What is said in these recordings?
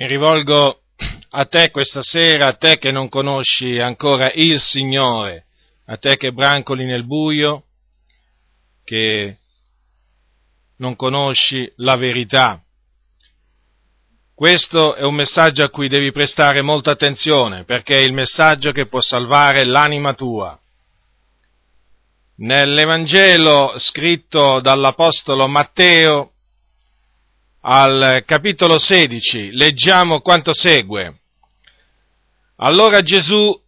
Mi rivolgo a te questa sera, a te che non conosci ancora il Signore, a te che brancoli nel buio, che non conosci la verità. Questo è un messaggio a cui devi prestare molta attenzione, perché è il messaggio che può salvare l'anima tua. Nell'Evangelo scritto dall'Apostolo Matteo, al capitolo 16, leggiamo quanto segue. Allora Gesù,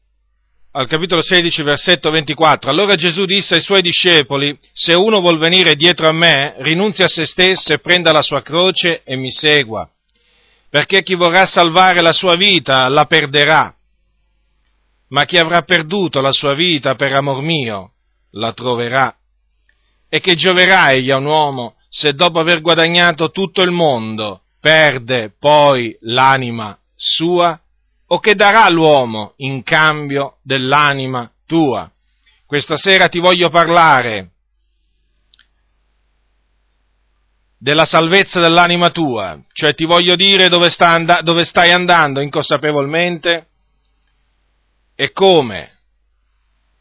al capitolo 16, versetto 24, allora Gesù disse ai suoi discepoli, se uno vuol venire dietro a me, rinunzi a se stesso e prenda la sua croce e mi segua, perché chi vorrà salvare la sua vita la perderà, ma chi avrà perduto la sua vita per amor mio la troverà. E che gioverà egli a un uomo se dopo aver guadagnato tutto il mondo perde poi l'anima sua? O che darà l'uomo in cambio dell'anima tua? Questa sera ti voglio parlare della salvezza dell'anima tua, cioè ti voglio dire dove, stai andando inconsapevolmente e come,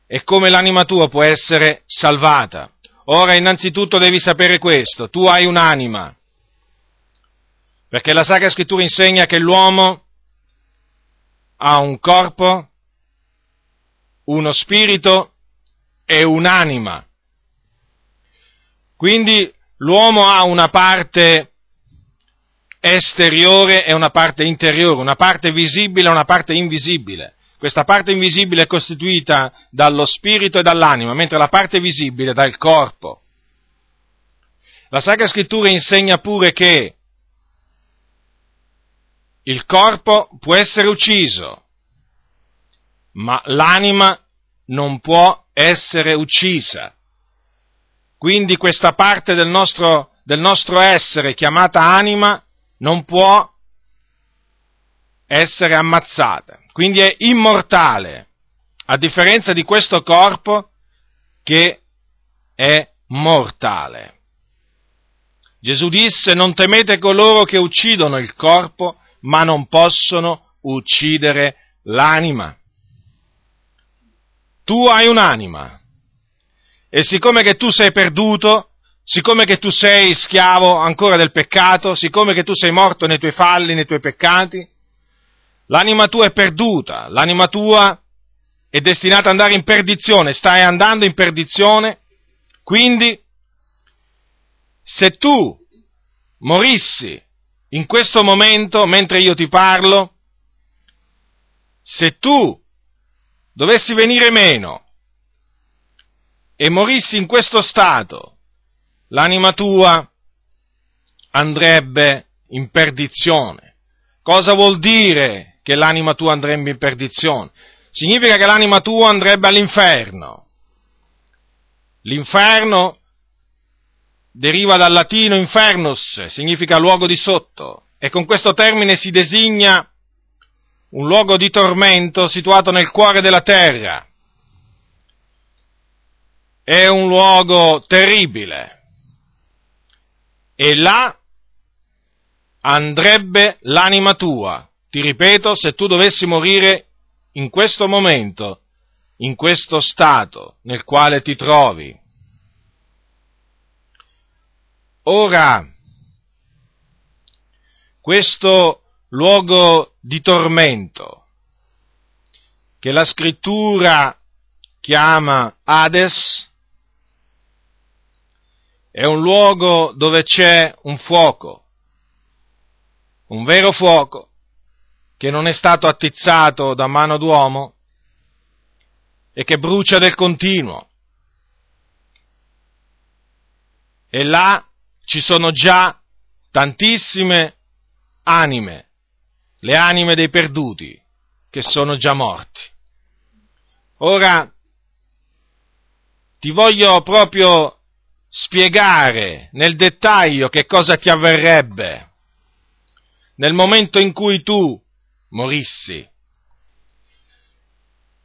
e come l'anima tua può essere salvata. Ora innanzitutto devi sapere questo, tu hai un'anima, perché la Sacra Scrittura insegna che l'uomo ha un corpo, uno spirito e un'anima. Quindi l'uomo ha una parte esteriore e una parte interiore, una parte visibile e una parte invisibile. Questa parte invisibile è costituita dallo spirito e dall'anima, mentre la parte visibile dal corpo. La Sacra Scrittura insegna pure che il corpo può essere ucciso, ma l'anima non può essere uccisa. Quindi questa parte del nostro, del nostro essere chiamata anima non può essere ammazzata quindi è immortale, a differenza di questo corpo che è mortale. Gesù disse non temete coloro che uccidono il corpo, ma non possono uccidere l'anima. Tu hai un'anima e siccome che tu sei perduto, siccome che tu sei schiavo ancora del peccato, siccome che tu sei morto nei tuoi falli, nei tuoi peccati, l'anima tua è perduta, l'anima tua è destinata ad andare in perdizione, stai andando in perdizione, quindi se tu morissi in questo momento, mentre io ti parlo, se tu dovessi venire meno e morissi in questo stato, l'anima tua andrebbe in perdizione. Cosa vuol dire che l'anima tua andrebbe in perdizione, significa che l'anima tua andrebbe all'inferno. L'inferno deriva dal latino infernus, significa luogo di sotto, e con questo termine si designa un luogo di tormento situato nel cuore della terra. È un luogo terribile. E là andrebbe l'anima tua, ti ripeto, se tu dovessi morire in questo momento, in questo stato nel quale ti trovi. Ora, questo luogo di tormento, che la scrittura chiama Hades, è un luogo dove c'è un fuoco, un vero fuoco, che non è stato attizzato da mano d'uomo e che brucia del continuo. E là ci sono già tantissime anime, le anime dei perduti, che sono già morti. Ora ti voglio proprio spiegare nel dettaglio che cosa ti avverrebbe nel momento in cui tu morissi.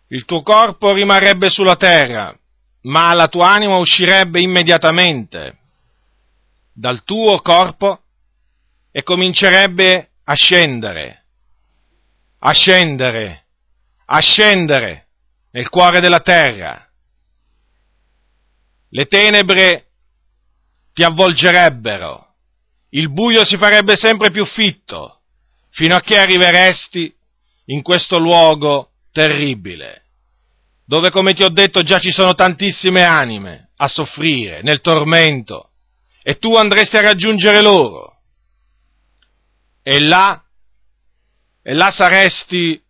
Il tuo corpo rimarrebbe sulla terra, ma la tua anima uscirebbe immediatamente dal tuo corpo e comincerebbe a scendere, a scendere, a scendere nel cuore della terra. Le tenebre ti avvolgerebbero, il buio si farebbe sempre più fitto, fino a che arriveresti in questo luogo terribile, dove come ti ho detto già ci sono tantissime anime a soffrire nel tormento, e tu andresti a raggiungere loro. E là, e là saresti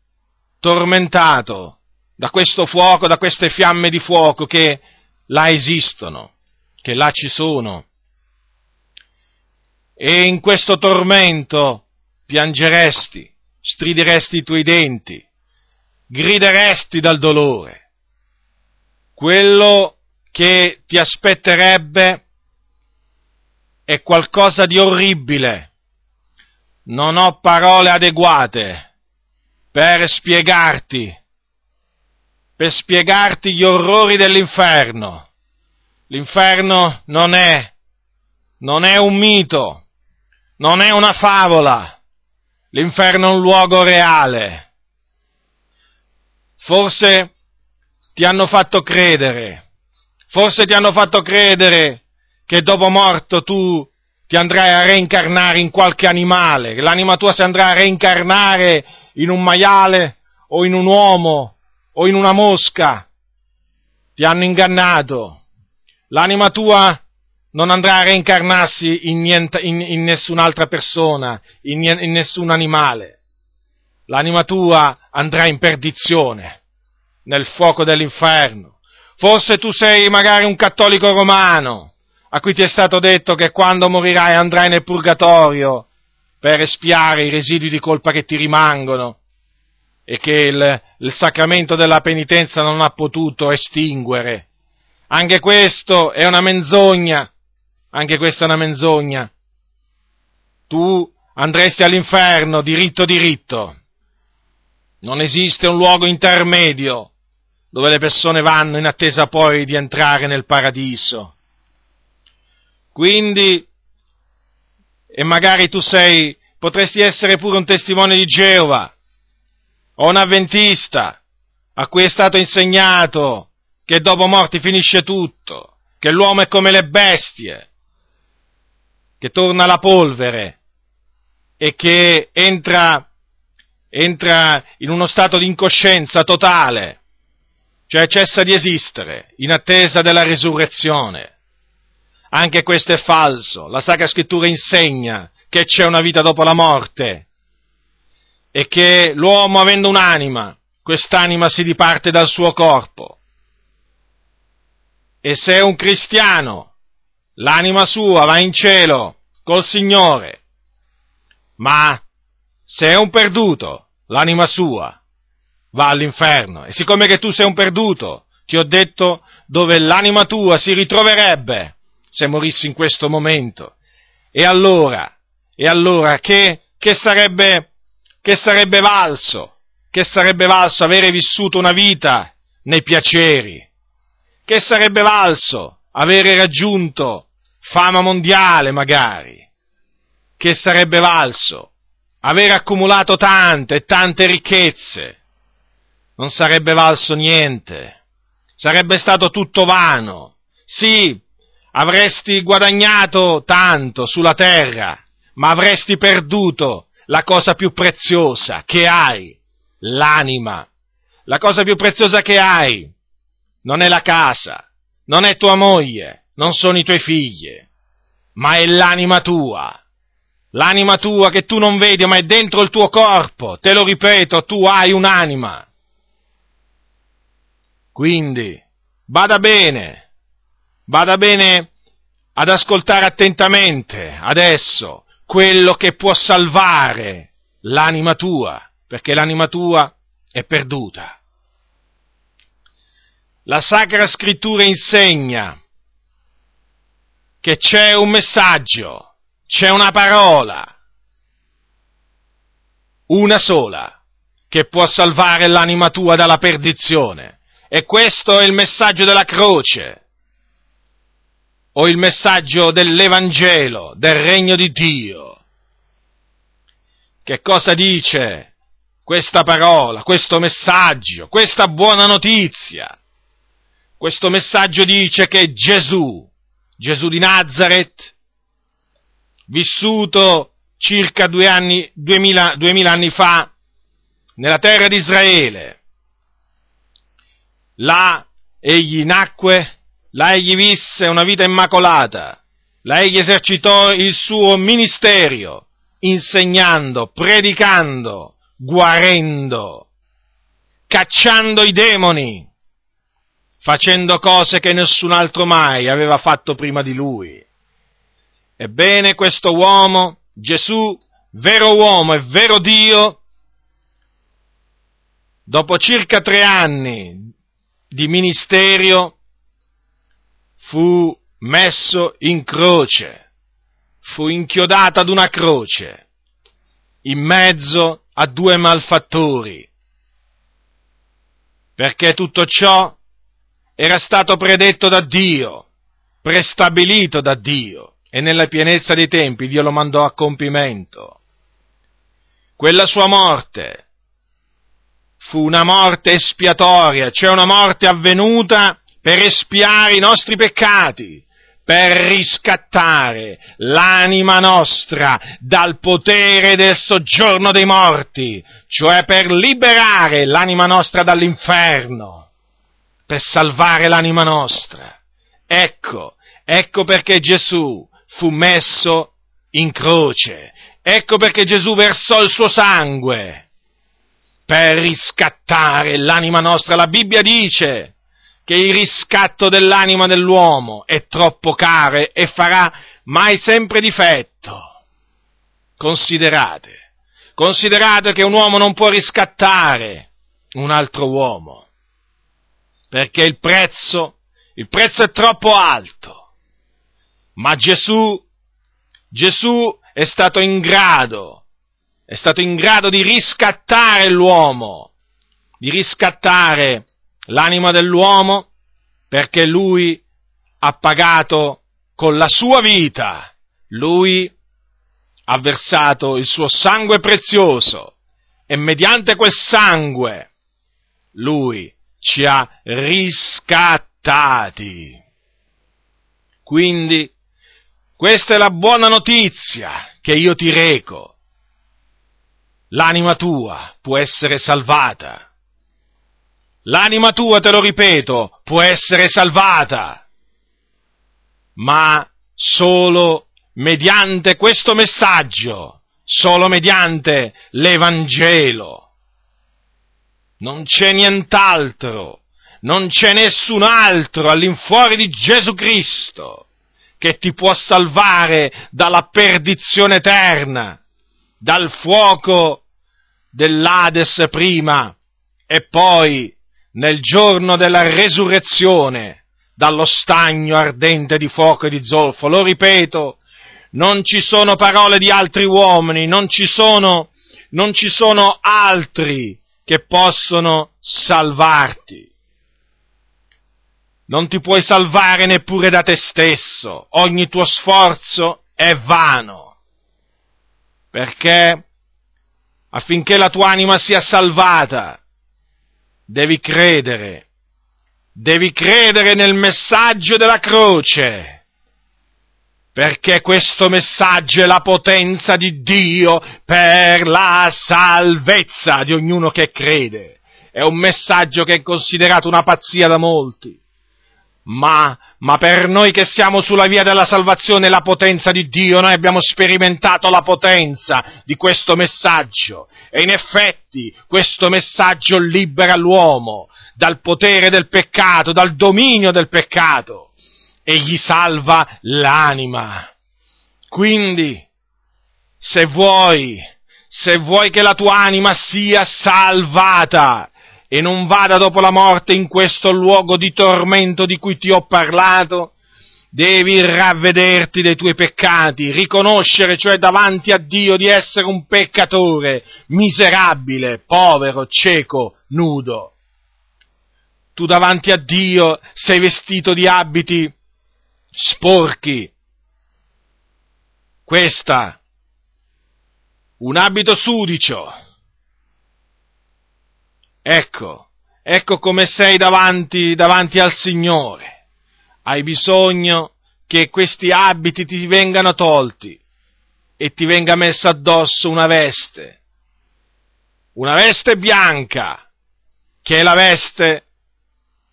tormentato da questo fuoco, da queste fiamme di fuoco che là esistono, che là ci sono. E in questo tormento piangeresti, strideresti i tuoi denti, grideresti dal dolore. Quello che ti aspetterebbe è qualcosa di orribile. Non ho parole adeguate per spiegarti, per spiegarti gli orrori dell'inferno. L'inferno non è, non è un mito, non è una favola, l'inferno è un luogo reale. Forse ti hanno fatto credere, forse ti hanno fatto credere che dopo morto tu ti andrai a reincarnare in qualche animale, che l'anima tua si andrà a reincarnare in un maiale o in un uomo o in una mosca. Ti hanno ingannato. L'anima tua non andrà a reincarnarsi in, niente, in, in nessun'altra persona, in, in nessun animale. L'anima tua andrà in perdizione, nel fuoco dell'inferno. Forse tu sei magari un cattolico romano, a cui ti è stato detto che quando morirai andrai nel purgatorio per espiare i residui di colpa che ti rimangono e che il, il sacramento della penitenza non ha potuto estinguere. Anche questo è una menzogna, anche questa è una menzogna. Tu andresti all'inferno diritto diritto. Non esiste un luogo intermedio dove le persone vanno in attesa poi di entrare nel paradiso. Quindi, e magari tu sei, potresti essere pure un testimone di Geova, o un avventista, a cui è stato insegnato che dopo morti finisce tutto, che l'uomo è come le bestie, che torna alla polvere e che entra, entra in uno stato di incoscienza totale, cioè cessa di esistere in attesa della risurrezione. Anche questo è falso. La Sacra Scrittura insegna che c'è una vita dopo la morte e che l'uomo avendo un'anima, quest'anima si diparte dal suo corpo. E se è un cristiano, l'anima sua va in cielo col Signore, ma se è un perduto, l'anima sua va all'inferno. E siccome che tu sei un perduto, ti ho detto dove l'anima tua si ritroverebbe se morissi in questo momento. E allora, e allora che, che, sarebbe, che sarebbe valso? Che sarebbe valso avere vissuto una vita nei piaceri? Che sarebbe valso avere raggiunto fama mondiale magari? Che sarebbe valso avere accumulato tante e tante ricchezze? Non sarebbe valso niente. Sarebbe stato tutto vano. Sì, avresti guadagnato tanto sulla terra, ma avresti perduto la cosa più preziosa che hai, l'anima. La cosa più preziosa che hai non è la casa, non è tua moglie, non sono i tuoi figli, ma è l'anima tua. L'anima tua che tu non vedi, ma è dentro il tuo corpo. Te lo ripeto, tu hai un'anima. Quindi, bada bene, Vada bene ad ascoltare attentamente adesso quello che può salvare l'anima tua, perché l'anima tua è perduta. La Sacra Scrittura insegna che c'è un messaggio, c'è una parola, una sola, che può salvare l'anima tua dalla perdizione. E questo è il messaggio della croce o il messaggio dell'Evangelo, del regno di Dio. che cosa dice questa parola, questo messaggio, questa buona notizia? Questo messaggio dice che Gesù, Gesù di Nazareth, vissuto circa due anni, duemila, duemila anni fa nella terra di Israele, là egli nacque, là egli visse una vita immacolata, là egli esercitò il suo ministero, insegnando, predicando, guarendo, cacciando i demoni, facendo cose che nessun altro mai aveva fatto prima di lui. Ebbene, questo uomo, Gesù, vero uomo e vero Dio, dopo circa tre anni di ministerio, fu messo in croce, fu inchiodato ad una croce, in mezzo a due malfattori, perché tutto ciò era stato predetto da Dio, prestabilito da Dio, e nella pienezza dei tempi Dio lo mandò a compimento. Quella sua morte fu una morte espiatoria, cioè una morte avvenuta per espiare i nostri peccati, per riscattare l'anima nostra dal potere del soggiorno dei morti, cioè per liberare l'anima nostra dall'inferno, per salvare l'anima nostra. Ecco, ecco perché Gesù fu messo in croce, ecco perché Gesù versò il suo sangue per riscattare l'anima nostra. La Bibbia dice che il riscatto dell'anima dell'uomo è troppo caro e farà mai sempre difetto. Considerate, considerate che un uomo non può riscattare un altro uomo, perché il prezzo, il prezzo è troppo alto. Ma Gesù, Gesù è stato in grado, è stato in grado di riscattare l'uomo, di riscattare l'anima dell'uomo perché lui ha pagato con la sua vita, lui ha versato il suo sangue prezioso e mediante quel sangue lui ci ha riscattati. Quindi questa è la buona notizia che io ti reco. L'anima tua può essere salvata L'anima tua, te lo ripeto, può essere salvata, ma solo mediante questo messaggio, solo mediante l'Evangelo. Non c'è nient'altro, non c'è nessun altro all'infuori di Gesù Cristo che ti può salvare dalla perdizione eterna, dal fuoco dell'Ades prima e poi nel giorno della resurrezione dallo stagno ardente di fuoco e di zolfo. Lo ripeto, non ci sono parole di altri uomini, non ci sono, non ci sono altri che possono salvarti. Non ti puoi salvare neppure da te stesso, ogni tuo sforzo è vano, perché affinché la tua anima sia salvata, devi credere, devi credere nel messaggio della croce, perché questo messaggio è la potenza di Dio per la salvezza di ognuno che crede. È un messaggio che è considerato una pazzia da molti, ma, ma, per noi che siamo sulla via della salvazione la potenza di Dio, noi abbiamo sperimentato la potenza di questo messaggio. E in effetti questo messaggio libera l'uomo dal potere del peccato, dal dominio del peccato e gli salva l'anima. Quindi, se vuoi, se vuoi che la tua anima sia salvata, e non vada dopo la morte in questo luogo di tormento di cui ti ho parlato, devi ravvederti dei tuoi peccati, riconoscere cioè davanti a Dio di essere un peccatore, miserabile, povero, cieco, nudo. Tu davanti a Dio sei vestito di abiti sporchi. Questa un abito sudicio. Ecco, ecco come sei davanti, davanti al Signore. Hai bisogno che questi abiti ti vengano tolti e ti venga messa addosso una veste, una veste bianca, che è la veste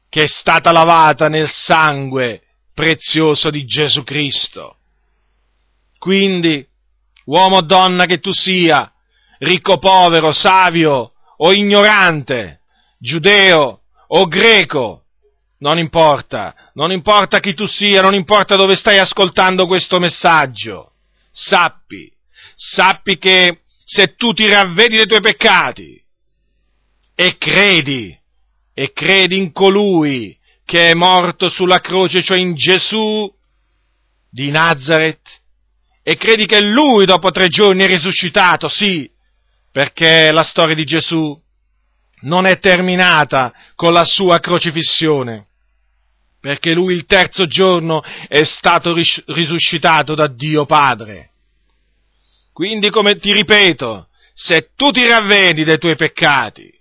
che è stata lavata nel sangue prezioso di Gesù Cristo. Quindi, uomo o donna che tu sia, ricco o povero, savio o ignorante, giudeo o greco, non importa, non importa chi tu sia, non importa dove stai ascoltando questo messaggio, sappi, sappi che se tu ti ravvedi dei tuoi peccati e credi, e credi in colui che è morto sulla croce, cioè in Gesù di Nazareth, e credi che lui dopo tre giorni è risuscitato, sì, perché la storia di Gesù non è terminata con la sua crocifissione, perché lui il terzo giorno è stato risuscitato da Dio Padre. Quindi, come ti ripeto, se tu ti ravvedi dei tuoi peccati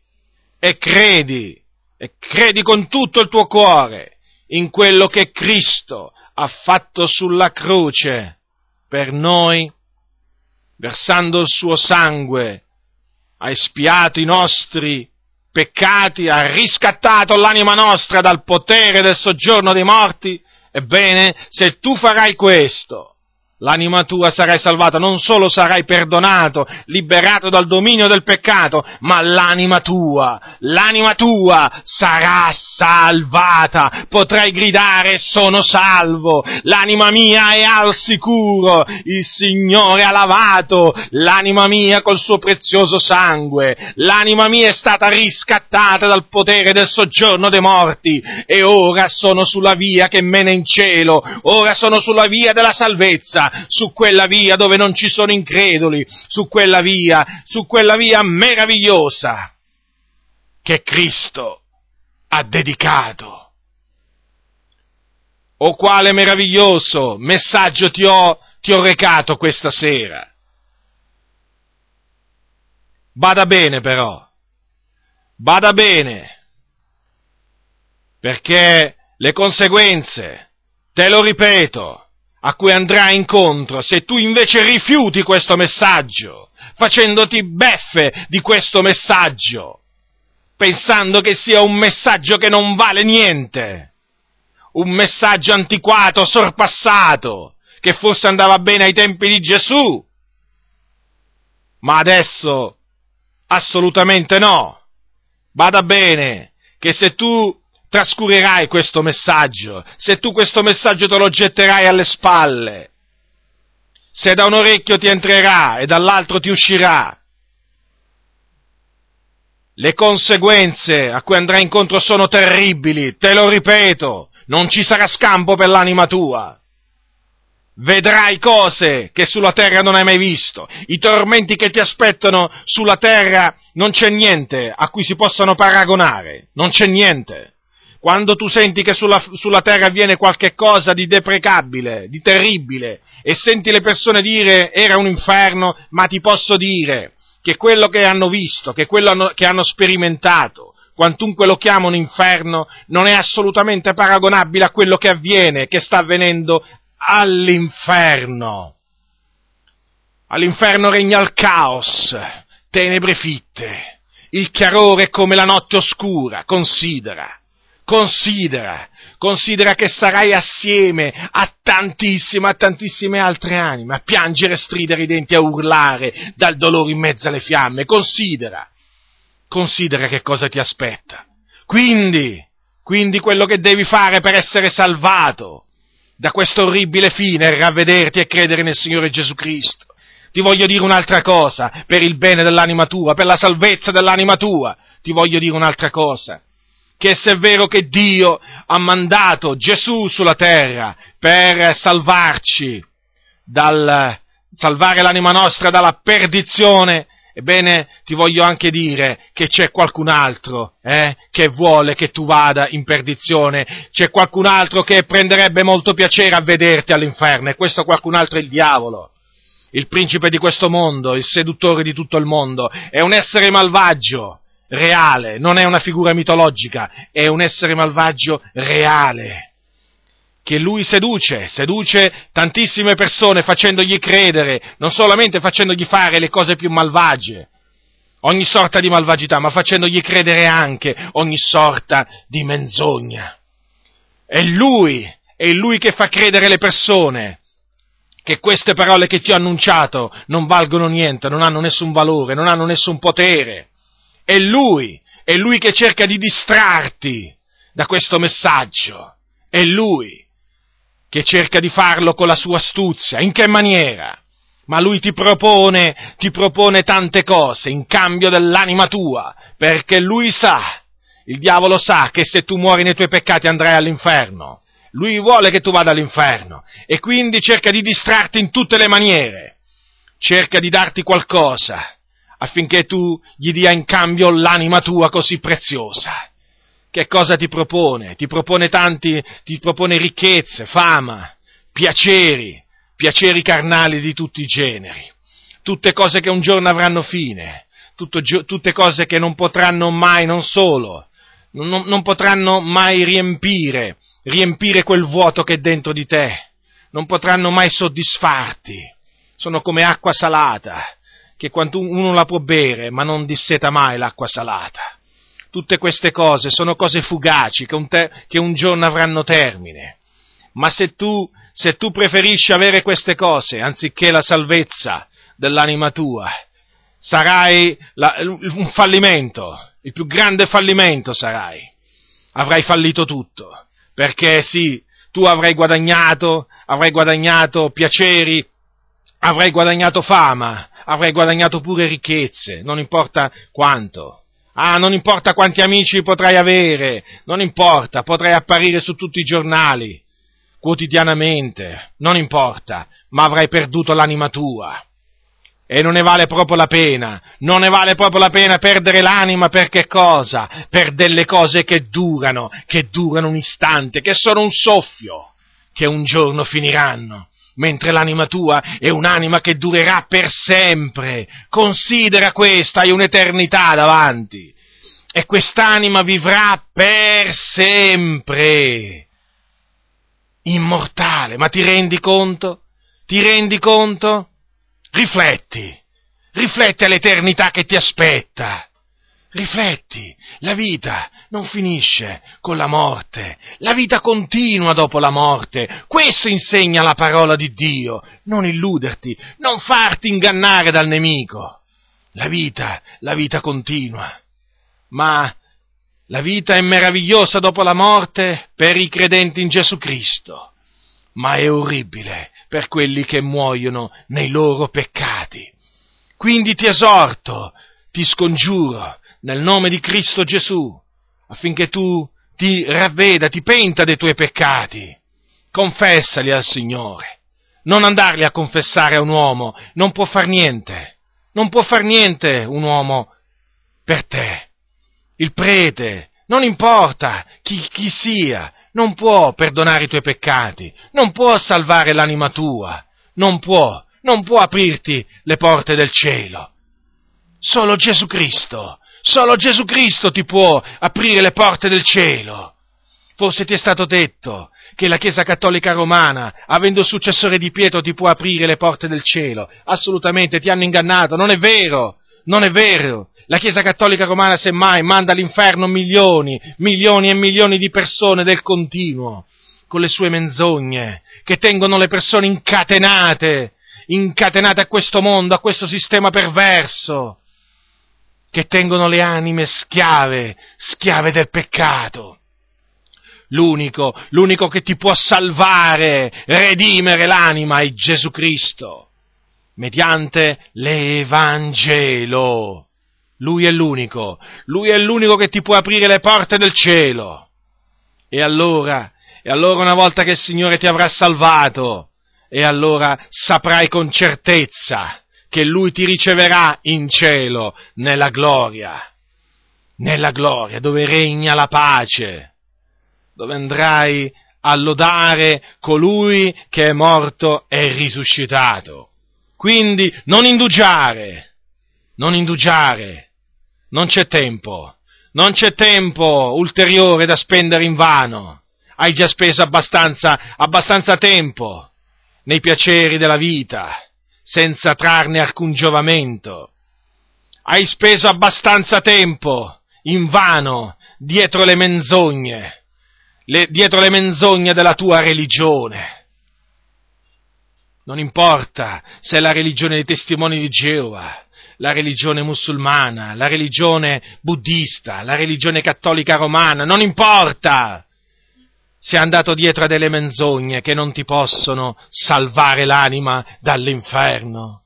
e credi, e credi con tutto il tuo cuore in quello che Cristo ha fatto sulla croce per noi, versando il suo sangue, ha espiato i nostri peccati, ha riscattato l'anima nostra dal potere del soggiorno dei morti, ebbene, se tu farai questo, l'anima tua sarai salvata, non solo sarai perdonato, liberato dal dominio del peccato, ma l'anima tua, l'anima tua sarà salvata, potrai gridare sono salvo, l'anima mia è al sicuro, il Signore ha lavato. L'anima mia col suo prezioso sangue, l'anima mia è stata riscattata dal potere del soggiorno dei morti. E ora sono sulla via che mena in cielo, ora sono sulla via della salvezza, su quella via dove non ci sono increduli, su quella via, su quella via meravigliosa che Cristo ha dedicato. O quale meraviglioso messaggio ti ho, ti ho recato questa sera. Bada bene però, bada bene, perché le conseguenze, te lo ripeto, a cui andrai incontro se tu invece rifiuti questo messaggio, facendoti beffe di questo messaggio, pensando che sia un messaggio che non vale niente, un messaggio antiquato, sorpassato, che forse andava bene ai tempi di Gesù, ma adesso assolutamente no. Bada bene che se tu trascurerai questo messaggio, se tu questo messaggio te lo getterai alle spalle, se da un orecchio ti entrerà e dall'altro ti uscirà, le conseguenze a cui andrai incontro sono terribili, te lo ripeto, non ci sarà scampo per l'anima tua. Vedrai cose che sulla terra non hai mai visto, i tormenti che ti aspettano sulla terra non c'è niente a cui si possano paragonare, non c'è niente. Quando tu senti che sulla, sulla terra avviene qualche cosa di deprecabile, di terribile, e senti le persone dire era un inferno, ma ti posso dire che quello che hanno visto, che quello hanno, che hanno sperimentato, quantunque lo chiamano inferno, non è assolutamente paragonabile a quello che avviene, che sta avvenendo all'inferno. All'inferno regna il caos, tenebre fitte, il chiarore come la notte oscura, considera considera, considera che sarai assieme a tantissime, a tantissime altre anime, a piangere, stridere i denti, a urlare dal dolore in mezzo alle fiamme, considera, considera che cosa ti aspetta. Quindi, quindi quello che devi fare per essere salvato da questo orribile fine è ravvederti e credere nel Signore Gesù Cristo. Ti voglio dire un'altra cosa, per il bene dell'anima tua, per la salvezza dell'anima tua, ti voglio dire un'altra cosa che se è vero che Dio ha mandato Gesù sulla terra per salvarci, dal, salvare l'anima nostra dalla perdizione, ebbene ti voglio anche dire che c'è qualcun altro eh, che vuole che tu vada in perdizione, c'è qualcun altro che prenderebbe molto piacere a vederti all'inferno e questo qualcun altro è il diavolo. il principe di questo mondo, il seduttore di tutto il mondo, è un essere malvagio, reale, non è una figura mitologica, è un essere malvagio reale, che lui seduce, seduce tantissime persone facendogli credere, non solamente facendogli fare le cose più malvagie, ogni sorta di malvagità, ma facendogli credere anche ogni sorta di menzogna. È lui, è lui che fa credere le persone che queste parole che ti ho annunciato non valgono niente, non hanno nessun valore, non hanno nessun potere. È lui, è lui che cerca di distrarti da questo messaggio. È lui che cerca di farlo con la sua astuzia. In che maniera? Ma lui ti propone, ti propone tante cose in cambio dell'anima tua, perché lui sa, il diavolo sa che se tu muori nei tuoi peccati andrai all'inferno. Lui vuole che tu vada all'inferno e quindi cerca di distrarti in tutte le maniere. Cerca di darti qualcosa affinché tu gli dia in cambio l'anima tua così preziosa. Che cosa ti propone? Ti propone tanti, ti propone ricchezze, fama, piaceri, piaceri carnali di tutti i generi, tutte cose che un giorno avranno fine, tutto, tutte cose che non potranno mai, non solo, non, non potranno mai riempire, riempire quel vuoto che è dentro di te, non potranno mai soddisfarti, sono come acqua salata, che quando uno la può bere, ma non disseta mai l'acqua salata. Tutte queste cose sono cose fugaci che un, te- che un giorno avranno termine. Ma se tu, se tu preferisci avere queste cose anziché la salvezza dell'anima tua, sarai la, un fallimento, il più grande fallimento sarai. Avrai fallito tutto, perché sì, tu avrai guadagnato, avrai guadagnato piaceri, avrai guadagnato fama, avrai guadagnato pure ricchezze, non importa quanto. Ah, non importa quanti amici potrai avere, non importa, potrai apparire su tutti i giornali, quotidianamente, non importa, ma avrai perduto l'anima tua. E non ne vale proprio la pena, non ne vale proprio la pena perdere l'anima per che cosa? Per delle cose che durano, che durano un istante, che sono un soffio, che un giorno finiranno, mentre l'anima tua è un'anima che durerà per sempre. Considera questa, hai un'eternità davanti. E quest'anima vivrà per sempre. Immortale, ma ti rendi conto? Ti rendi conto? Rifletti, rifletti all'eternità che ti aspetta. Rifletti, la vita non finisce con la morte, la vita continua dopo la morte. Questo insegna la parola di Dio. Non illuderti, non farti ingannare dal nemico. La vita, la vita continua. Ma la vita è meravigliosa dopo la morte per i credenti in Gesù Cristo, ma è orribile per quelli che muoiono nei loro peccati. Quindi ti esorto, ti scongiuro, nel nome di Cristo Gesù, affinché tu ti ravveda, ti penta dei tuoi peccati, confessali al Signore, non andarli a confessare a un uomo, non può far niente, non può far niente un uomo per te. Il prete, non importa chi, chi sia, non può perdonare i tuoi peccati, non può salvare l'anima tua, non può, non può aprirti le porte del cielo. Solo Gesù Cristo, solo Gesù Cristo ti può aprire le porte del cielo. Forse ti è stato detto che la Chiesa Cattolica Romana, avendo successore di Pietro, ti può aprire le porte del cielo. Assolutamente, ti hanno ingannato, non è vero, non è vero. La Chiesa Cattolica Romana semmai manda all'inferno milioni, milioni e milioni di persone del continuo, con le sue menzogne, che tengono le persone incatenate, incatenate a questo mondo, a questo sistema perverso, che tengono le anime schiave, schiave del peccato. L'unico, l'unico che ti può salvare, redimere l'anima è Gesù Cristo, mediante l'Evangelo. Lui è l'unico, lui è l'unico che ti può aprire le porte del cielo. E allora, e allora una volta che il Signore ti avrà salvato, e allora saprai con certezza che Lui ti riceverà in cielo, nella gloria, nella gloria dove regna la pace, dove andrai a lodare colui che è morto e risuscitato Quindi non indugiare, non indugiare, non c'è tempo, non c'è tempo ulteriore da spendere in vano. Hai già speso abbastanza, abbastanza tempo nei piaceri della vita, senza trarne alcun giovamento. Hai speso abbastanza tempo in vano dietro le menzogne, le, dietro le menzogne della tua religione. Non importa se è la religione dei testimoni di Geova, la religione musulmana, la religione buddista, la religione cattolica romana, non importa. Sei andato dietro a delle menzogne che non ti possono salvare l'anima dall'inferno.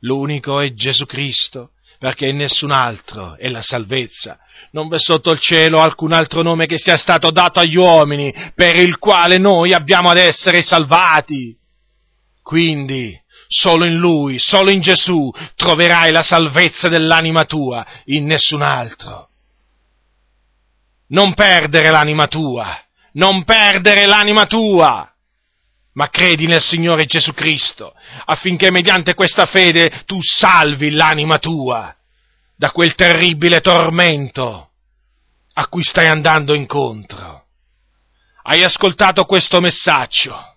L'unico è Gesù Cristo, perché in nessun altro è la salvezza. Non v'è sotto il cielo alcun altro nome che sia stato dato agli uomini per il quale noi abbiamo ad essere salvati. Quindi, solo in Lui, solo in Gesù troverai la salvezza dell'anima tua, in nessun altro. Non perdere l'anima tua, non perdere l'anima tua, ma credi nel Signore Gesù Cristo, affinché mediante questa fede tu salvi l'anima tua da quel terribile tormento a cui stai andando incontro. Hai ascoltato questo messaggio?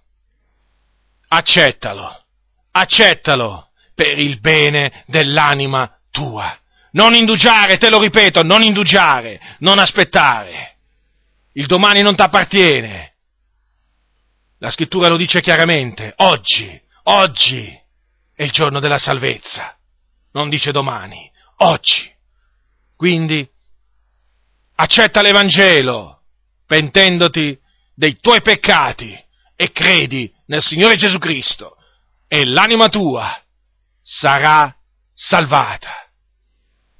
Accettalo, accettalo per il bene dell'anima tua. Non indugiare, te lo ripeto, non indugiare, non aspettare. Il domani non t'appartiene. La scrittura lo dice chiaramente, oggi, oggi è il giorno della salvezza. Non dice domani, oggi. Quindi accetta l'Evangelo, pentendoti dei tuoi peccati e credi nel Signore Gesù Cristo e l'anima tua sarà salvata.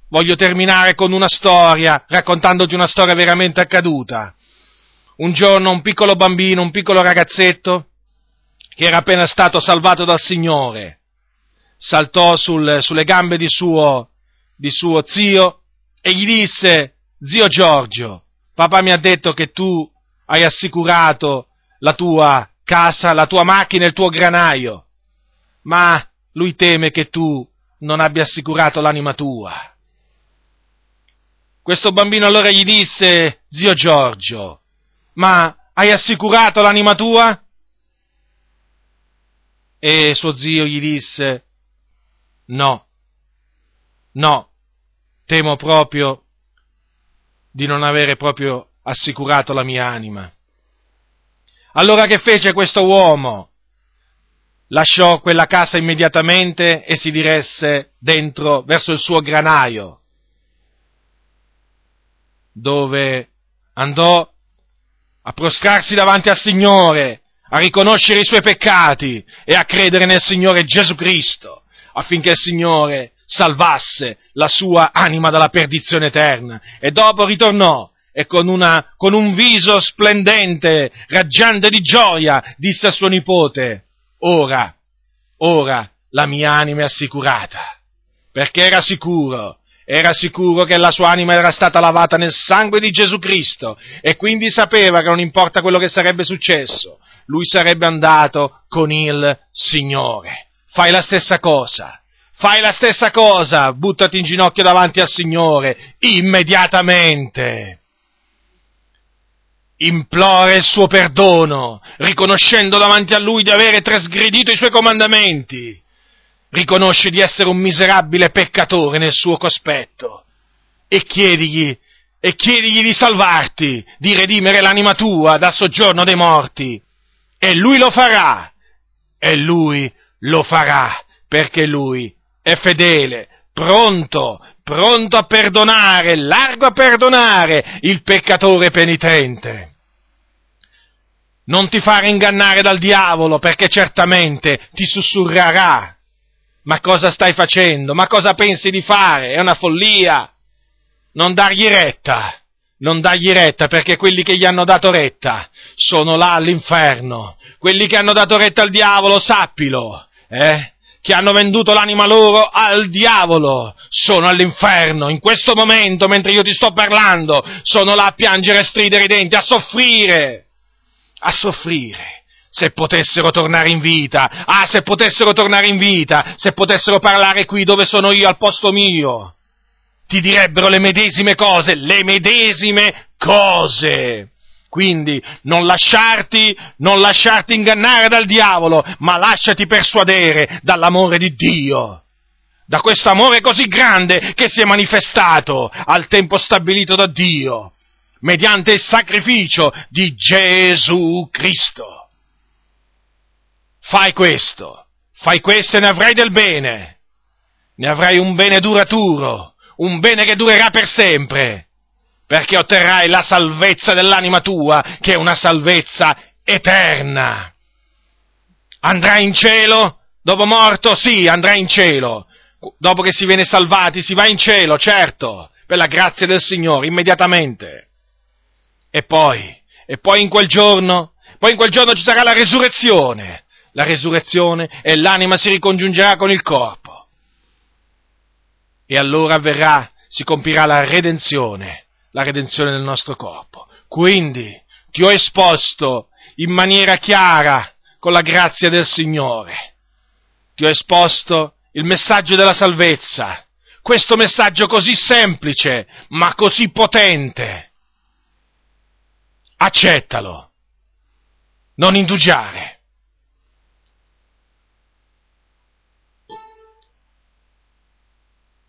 Voglio terminare con una storia, raccontandoti una storia veramente accaduta. Un giorno un piccolo bambino, un piccolo ragazzetto, che era appena stato salvato dal Signore, saltò sul, sulle gambe di suo, di suo zio e gli disse, zio Giorgio, papà mi ha detto che tu hai assicurato la tua casa, la tua macchina, il tuo granaio, ma lui teme che tu non abbia assicurato l'anima tua. Questo bambino allora gli disse, zio Giorgio, ma hai assicurato l'anima tua? E suo zio gli disse, no, no, temo proprio di non avere proprio assicurato la mia anima. Allora che fece questo uomo? Lasciò quella casa immediatamente e si diresse dentro verso il suo granaio, dove andò a prostrarsi davanti al Signore, a riconoscere i suoi peccati e a credere nel Signore Gesù Cristo, affinché il Signore salvasse la sua anima dalla perdizione eterna. E dopo ritornò e con, una, con un viso splendente, raggiante di gioia, disse a suo nipote, ora, ora la mia anima è assicurata, perché era sicuro era sicuro che la sua anima era stata lavata nel sangue di Gesù Cristo e quindi sapeva che non importa quello che sarebbe successo, lui sarebbe andato con il Signore. Fai la stessa cosa. Fai la stessa cosa, buttati in ginocchio davanti al Signore, immediatamente. Implora il suo perdono, riconoscendo davanti a Lui di avere trasgredito i suoi comandamenti riconosci di essere un miserabile peccatore nel suo cospetto e chiedigli, e chiedigli di salvarti, di redimere l'anima tua dal soggiorno dei morti. E lui lo farà, e lui lo farà, perché lui è fedele, pronto, pronto a perdonare, largo a perdonare il peccatore penitente. Non ti fare ingannare dal diavolo, perché certamente ti sussurrerà ma cosa stai facendo? Ma cosa pensi di fare? È una follia. Non dargli retta. Non dargli retta perché quelli che gli hanno dato retta sono là all'inferno. Quelli che hanno dato retta al diavolo, sappilo, eh? Che hanno venduto l'anima loro al diavolo, sono all'inferno. In questo momento, mentre io ti sto parlando, sono là a piangere e stridere i denti, a soffrire. A soffrire se potessero tornare in vita, ah, se potessero tornare in vita, se potessero parlare qui dove sono io al posto mio, ti direbbero le medesime cose, le medesime cose. Quindi non lasciarti, non lasciarti ingannare dal diavolo, ma lasciati persuadere dall'amore di Dio. Da questo amore così grande che si è manifestato al tempo stabilito da Dio, mediante il sacrificio di Gesù Cristo. Fai questo, fai questo e ne avrai del bene, ne avrai un bene duraturo, un bene che durerà per sempre perché otterrai la salvezza dell'anima tua, che è una salvezza eterna. Andrai in cielo? Dopo morto? Sì, andrai in cielo. Dopo che si viene salvati, si va in cielo, certo, per la grazia del Signore, immediatamente. E poi, e poi in quel giorno, poi in quel giorno ci sarà la resurrezione. La resurrezione e l'anima si ricongiungerà con il corpo. E allora avverrà, si compirà la redenzione la redenzione del nostro corpo. Quindi ti ho esposto in maniera chiara con la grazia del Signore. Ti ho esposto il messaggio della salvezza, questo messaggio così semplice ma così potente. Accettalo, non indugiare.